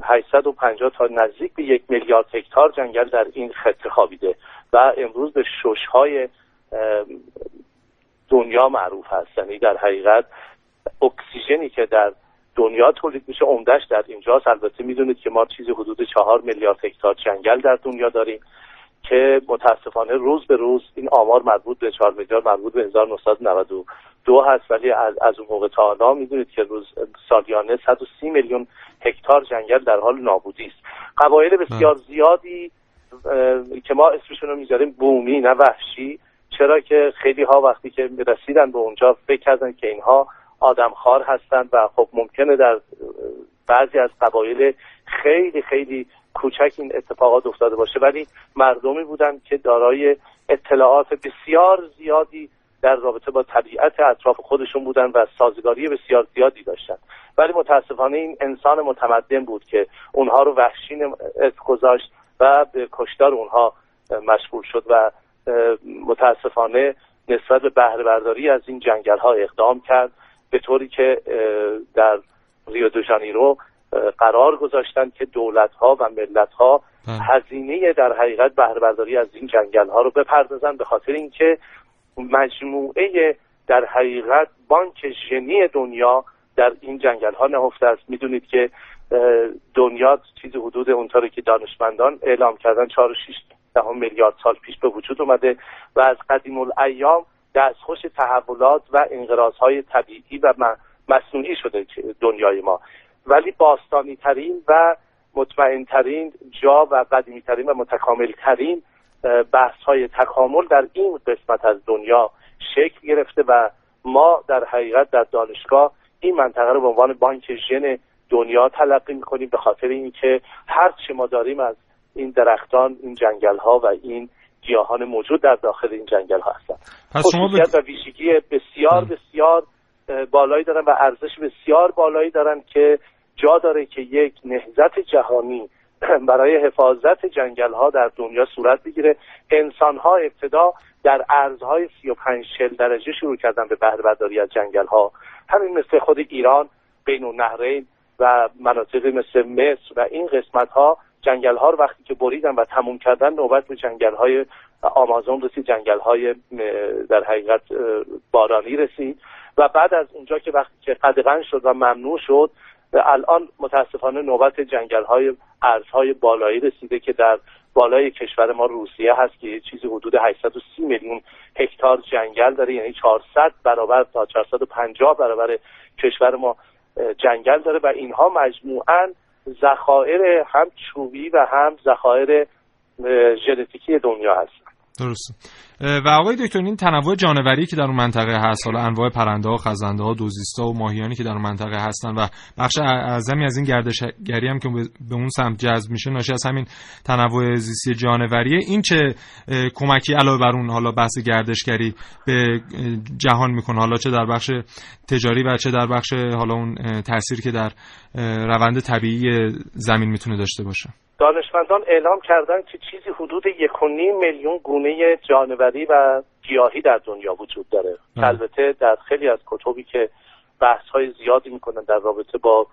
M: 850 تا نزدیک به یک میلیارد هکتار جنگل در این خطه خوابیده و امروز به ششهای دنیا معروف هست. یعنی در حقیقت اکسیژنی که در دنیا تولید میشه عمدهش در اینجاست. البته می‌دونید که ما چیزی حدود چهار میلیارد هکتار جنگل در دنیا داریم. که متاسفانه روز به روز این آمار مربوط به 4 میلیارد مربوط به 1992 هست. ولی از, از اون موقع تا حالا می‌دونید که روز سالیانه 130 میلیون هکتار جنگل در حال نابودی است. قبایل بسیار زیادی که ما اسمشون رو می‌ذاریم بومی نه وحشی. چرا که خیلی ها وقتی که رسیدن به اونجا فکر کردن که اینها آدمخوار هستند و خب ممکنه در بعضی از قبایل خیلی خیلی کوچک این اتفاقات افتاده باشه. ولی مردمی بودند که دارای اطلاعات بسیار زیادی در رابطه با طبیعت اطراف خودشون بودن و سازگاری بسیار زیادی داشتن. ولی متاسفانه این انسان متمدن بود که اونها رو وحشین گذاشت و به کشتار اونها مشغول شد و متاسفانه نسبت به بهره برداری از این جنگل ها اقدام کرد به طوری که در ریو دو جانیرو قرار گذاشتن که دولت ها و ملت ها بله. هزینه در حقیقت بهره برداری از این جنگل ها رو بپردازن به خاطر اینکه مجموعه در حقیقت بانک ژنی دنیا در این جنگل ها نهفته است می‌دونید که دنیا چیزی حدود اونطوری که دانشمندان اعلام کردن 4 و 6 میلیارد سال پیش به وجود اومده و از قدیم الایام دستخوش تحولات و های طبیعی و مصنوعی شده دنیای ما ولی باستانی ترین و مطمئن ترین جا و قدیمی ترین و متکامل ترین بحث های تکامل در این قسمت از دنیا شکل گرفته و ما در حقیقت در دانشگاه این منطقه رو به عنوان بانک ژن دنیا تلقی می‌کنیم به خاطر اینکه هر چه ما داریم از این درختان این جنگل ها و این گیاهان موجود در داخل این جنگل ها هستن خصوصیت و ویژگی بسیار بسیار بالایی دارن و ارزش بسیار بالایی دارن که جا داره که یک نهزت جهانی برای حفاظت جنگل ها در دنیا صورت بگیره. انسان ها ابتدا در ارزهای 35 درجه شروع کردن به بهره برداری از جنگل ها همین مثل خود ایران بین النهرین و مناطقی مثل مصر و این قسمت ها جنگل ها رو وقتی که بریدن و تموم کردن نوبت به جنگل های آمازون رسید جنگل های در حقیقت بارانی رسید. و بعد از اونجا که وقتی که قدغن شد و ممنوع شد الان متاسفانه نوبت جنگل های ارزهای بالایی رسیده که در بالای کشور ما روسیه هست که چیزی حدود 830 میلیون هکتار جنگل داره یعنی 400 برابر تا 450 برابر کشور ما جنگل داره. و اینها مجموعاً ذخایر هم چوبی و هم ذخایر ژنتیکی دنیا هست
C: درسته. و آقای دکتر این تنوع جانوری که در اون منطقه هست حالا انواع پرنده ها خزنده ها دوزیستا و ماهیانی که در اون منطقه هستن و بخش اعظمی از این گردشگری هم که به اون سمت جذب میشه ناشی از همین تنوع زیستی جانوریه. این چه کمکی علاوه بر اون حالا بحث گردشگری به جهان می‌کنه؟ حالا چه در بخش تجاری و چه در بخش حالا اون تاثیر که در روند طبیعی زمین می‌تونه داشته باشه؟
M: دانشمندان اعلام کردند که چیزی حدود یک و نیم میلیون گونه جانوری و گیاهی در دنیا وجود داره. البته در خیلی از کتبی که بحث های زیادی می‌کنن در رابطه با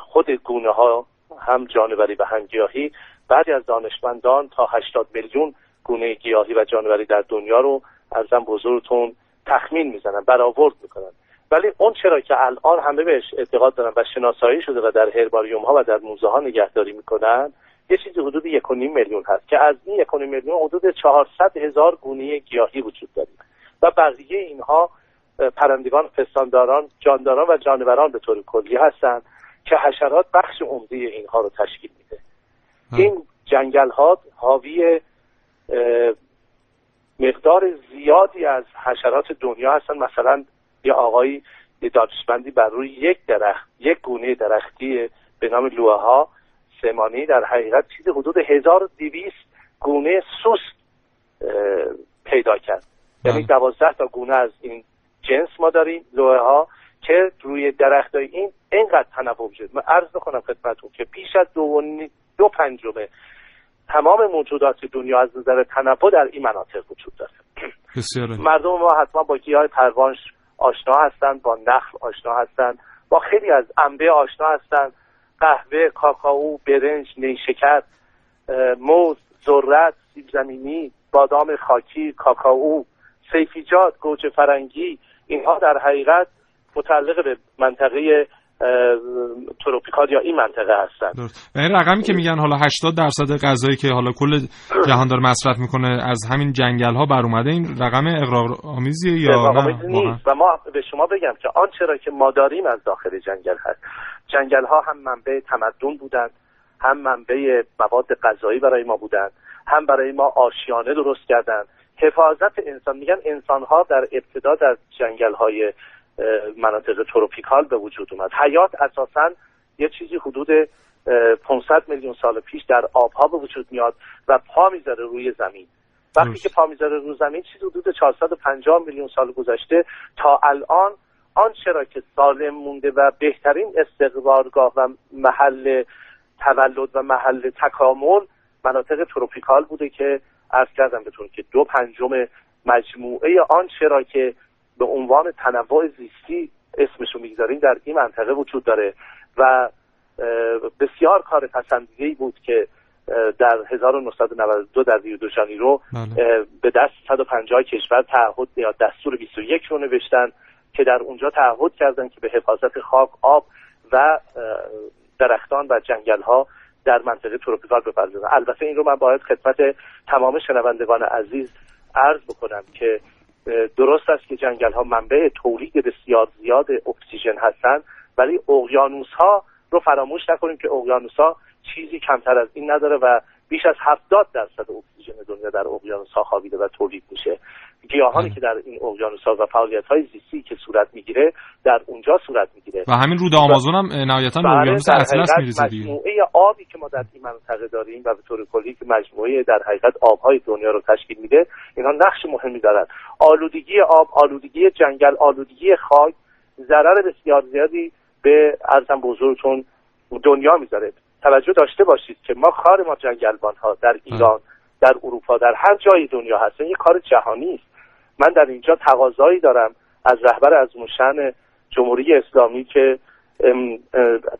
M: خود گونه ها هم جانوری و هم گیاهی بعضی از دانشمندان تا 80 میلیون گونه گیاهی و جانوری در دنیا رو ارزم بزرگتون تخمین می‌زنن برآورد می‌کنن. ولی اون چرا که الان همه بهش اعتقاد دارن و شناسایی شده و در هرباریوم ها و در موزه ها نگهداری می‌کنن یه چیزی حدود یک میلیون هست که از این یک میلیون حدود 400 هزار گونه گیاهی وجود داریم. و بقیه اینها پرندگان پستانداران جانداران و جانوران به طور کلی هستند که حشرات بخش عمده اینها رو تشکیل میده. این جنگل ها حاوی مقدار زیادی از حشرات دنیا هستن. مثلا یه آقایی یه دانشمندی بر روی یک درخت یک گونه درختی به نام لوه ها سمانی در حقیقت چیز حدود 1200 گونه سوس پیدا کرد. یعنی دوازده تا گونه از این جنس ما داریم لوه ها که روی درخت این اینقدر تنوع شد من عرض بکنم خدمتون که بیش از دو, دو پنجمه تمام موجودات دنیا از نظر تنوع در این مناطق وجود داره.
C: بسیاره.
M: مردم ما حتما با گیاه پروانش آشنا هستند با نخل آشنا هستند با خیلی از انبه آشنا هستند. قهوه کاکائو برنج نیشکر موز ذرت سیب زمینی بادام خاکی کاکائو صیفی‌جات گوجه فرنگی اینها در حقیقت متعلق به منطقه تروپیکال یا این منطقه هستن.
C: و این رقمی که میگن حالا 80 درصد غذایی که حالا کل جهان داره مصرف می‌کنه از همین جنگل ها بر اومده این رقم اغراق آمیزیه یا نه؟
M: نیست. و ما به شما بگم که آنچه را که ما داریم از داخل جنگل هست. جنگل ها هم منبع تمدن بودند هم منبع مواد غذایی برای ما بودند هم برای ما آشیانه درست کردند حفاظت انسان میگن انسان ها در ابتدا در جنگل های مناطق تروپیکال به وجود اومد. حیات اساسا یه چیزی حدود 500 میلیون سال پیش در آبها به وجود میاد و پا می‌ذاره روی زمین. وقتی که پا می‌ذاره روی زمین چیزی حدود 450 میلیون سال گذشته. تا الان آنچه را که سالم مونده و بهترین استقرارگاه و محل تولد و محل تکامل مناطق تروپیکال بوده که عرض کردم بهتون که دو پنجم مجموعه آنچه را که به عنوان تنوع زیستی اسمشو می‌گذاریم در این منطقه وجود داره و بسیار کار پسندیده بود که در 1992 در ریو دو ژانیرو به دست 150 کشور تعهد یا دستور 21 رو نوشتن که در اونجا تعهد کردن که به حفاظت خاک آب و درختان و جنگل ها در منطقه تروپیکال بپردازن. البته این رو من باید خدمت تمام شنوندگان عزیز عرض بکنم که درست است که جنگل ها منبع تولید بسیار زیاد اکسیژن هستند ولی اقیانوس ها رو فراموش نکنیم که اقیانوس ها چیزی کمتر از این نداره و بیش از 70 درصد اکسیژن دنیا در اقیانوس ها خوابیده و تولید میشه. گیاهانی که در این اقیانوس ها و فعالیت های زیستی که صورت می‌گیره در اونجا صورت می‌گیره.
C: و همین رود آمازون هم نهایتا به اقیانوس اطلس می‌رسه
M: دیگه. مجموعه آبی که ما در این منطقه داریم و به طور کلی که مجموعه در حقیقت آبهای دنیا رو تشکیل میده اینها نقش مهمی دارن. آلودگی آب آلودگی جنگل آلودگی خاک ضرر بسیار زیادی به ارزم بزرگتون دنیا می‌ذاره. توجه داشته باشید که ما کار ما جنگلبان ها در ایران در اروپا در هر جای دنیا هستن. یه کار جهانی است. من در اینجا تقاضایی دارم از رهبر از موشن جمهوری اسلامی که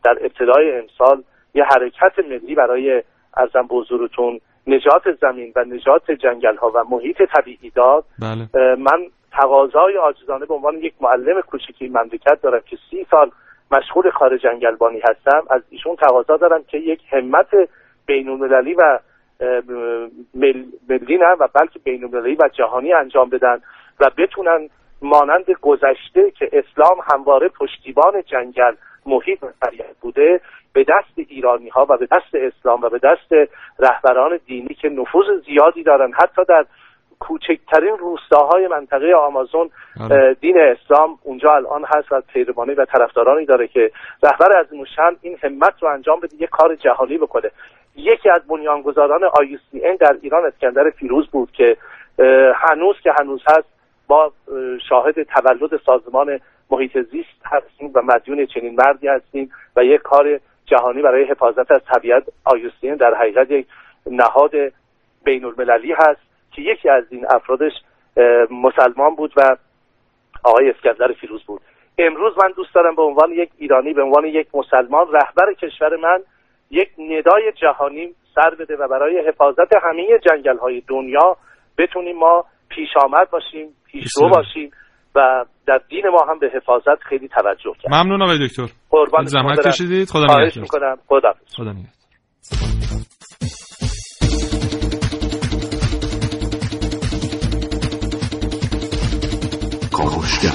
M: در ابتدای امسال یه حرکت ملی برای ارزم بزرگتون نجات زمین و نجات جنگل ها و محیط طبیعی داد.
C: بله.
M: من تقاضای عاجزانه به عنوان یک معلم کوچکی مملکت دارم که سی سال مشغول کار جنگلبانی هستم. از ایشون تقاضا دارم که یک همت بین و ملی نه و بلکه بین و جهانی انجام بدن و بتونن مانند گذشته که اسلام همواره پشتیبان جنگل محیط و بوده به دست ایرانی ها و به دست اسلام و به دست رهبران دینی که نفوذ زیادی دارن حتی در کوچکترین روستاهای منطقه آمازون دین اسلام اونجا الان هست و پیروانی و طرفدارانی داره که رهبر از موشن این همت رو انجام بده یه کار جهانی بکنه. یکی از بنیانگذاران IUCN در ایران اسکندر فیروز بود که هنوز که هنوز هست با شاهد تولد سازمان محیط زیست هستیم و مدیون چنین مردی هستیم و یک کار
P: جهانی برای حفاظت از طبیعت آیوستین در حقیقت یک نهاد بین المللی هست. که یکی از این افرادش مسلمان بود و آقای اسکندر فیروز بود. امروز من دوست دارم به عنوان یک ایرانی به عنوان یک مسلمان رهبر کشور من یک ندای جهانی سر بده و برای حفاظت همه جنگل های دنیا بتونیم ما پیش آمد باشیم پیشرو باشیم و در دین ما هم به حفاظت خیلی توجه کرد
C: ممنون آقای دکتر.
P: قربان
C: زحمت کشیدید. خدا
P: خدا
C: خدا نگهدار.
H: کاوشگر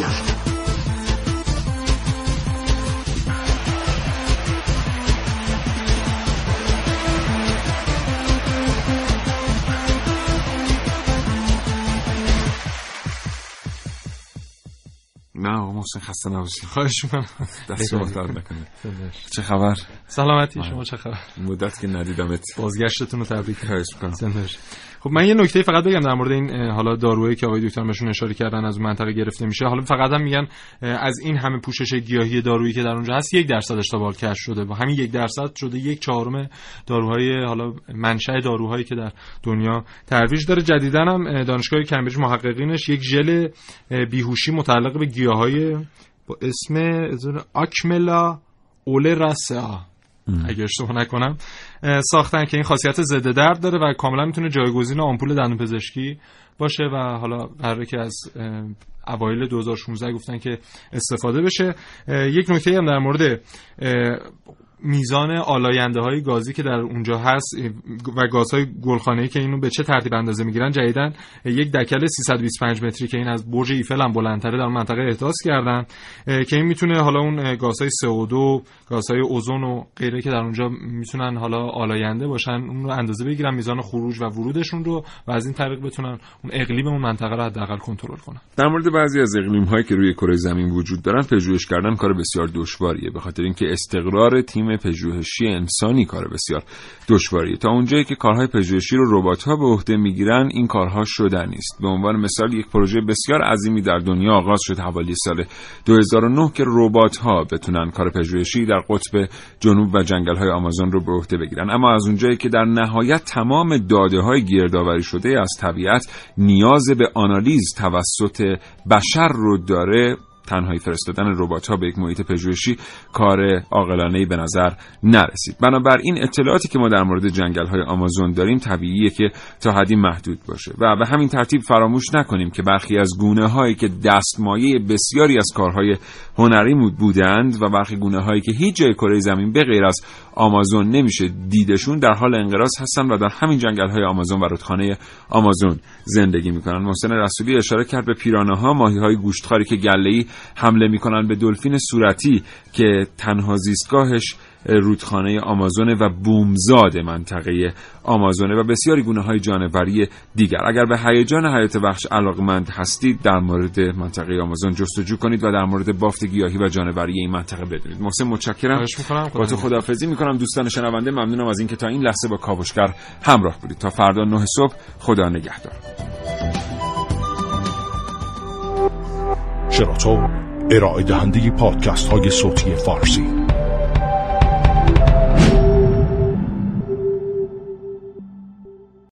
A: نه آقا محسن خسته نباشید.
C: خواهش می‌کنم.
A: دست شما درد نکنه. چه خبر؟
C: سلامتی شما چه خبر؟
A: مدت که ندیدمت.
C: بازگشتتون رو تبریک
A: خواهش می‌کنم.
C: خب من یه نکته فقط بگم در مورد این حالا داروهایی که آقای دکتر بهشون اشاره کردن از منطقه گرفته میشه. حالا فقط هم میگن از این همه پوشش گیاهی دارویی که در اونجا هست یک درصدش تا کش شده. و همین یک درصد شده یک چهارم داروهای حالا منشأ داروهایی که در دنیا ترویج داره. جدیدا هم دانشگاه کمبریج محققینش یک ژل بیهوشی متعلق به گیاهای با اسم آکملا اولراسا. اگه اشتباه نکنم. ساختن که این خاصیت ضد درد داره و کاملا می‌تونه جایگزین آمپول دندون پزشکی باشه و حالا قراره که از اوایل 2016 گفتن که استفاده بشه. یک نکته هم در مورد میزان آلاینده های گازی که در اونجا هست و گازهای گلخانه‌ای که اینو به چه ترتیب اندازه می‌گیرن؟ جدیدن یک دکل 325 متری که این از برج ایفل هم بلندتره در منطقه احداث کردن که این می‌تونه حالا اون گازهای CO2 گازهای اوزون و غیره که در اونجا می‌تونن حالا آلاینده باشن اون رو اندازه بگیرن میزان خروج و ورودشون رو و از این طریق بتونن اون اقلیم اون منطقه رو حداقل کنترل کنن.
A: در مورد بعضی از اقلیم هایی که روی کره زمین وجود دارن پژوهش کردن کار بسیار دشواریه به خاطر اینکه استقرار تیم پژوهشی انسانی کار بسیار دشواریه تا اونجایی که کارهای پژوهشی رو ربات ها به عهده می‌گیرن این کارها شدن نیست. به عنوان مثال یک پروژه بسیار عظیمی در دنیا آغاز شد حوالی سال 2009 که ربات ها بتونن کار پژوهشی در قطب جنوب و جنگل های آمازون رو به عهده بگیرن. اما از اونجایی که در نهایت تمام داده های گردآوری شده از طبیعت نیاز به آنالیز توسط بشر رو داره تنهایی فرستادن ربات ها به یک محیط پژوهشی کار عاقلانه به نظر نرسید. بنابراین اطلاعاتی که ما در مورد جنگل های آمازون داریم طبیعیه که تا حدی محدود باشه و به همین ترتیب فراموش نکنیم که برخی از گونه هایی که دستمایه بسیاری از کارهای هنری بودند و برخی گونه هایی که هیچ جای کره زمین به غیر از آمازون نمیشه دیدشون در حال انقراض هستن و در همین جنگل های آمازون و رودخانه آمازون زندگی می‌کنن محسن رسولی اشاره کرد به پیرانه ها ماهی های گوشتخواری که گله حمله می‌کنن به دلفین صورتی که تنها زیستگاهش رودخانه آمازون و بومزاد منطقه آمازونه و بسیاری گونه های جانوری دیگر. اگر به هیجان حیات وحش علاقمند هستید در مورد منطقه آمازون جستجو کنید و در مورد بافت گیاهی و جانوری این منطقه بدونید. محسن متشکرم. با تو خداحافظی می‌کنم. دوستان شنونده ممنونم از اینکه تا این لحظه با کاوشگر همراه بودید. تا فردا نه صبح خدا نگهدار.
Q: شراطو ارائه دهنده پادکست های صوتی فارسی.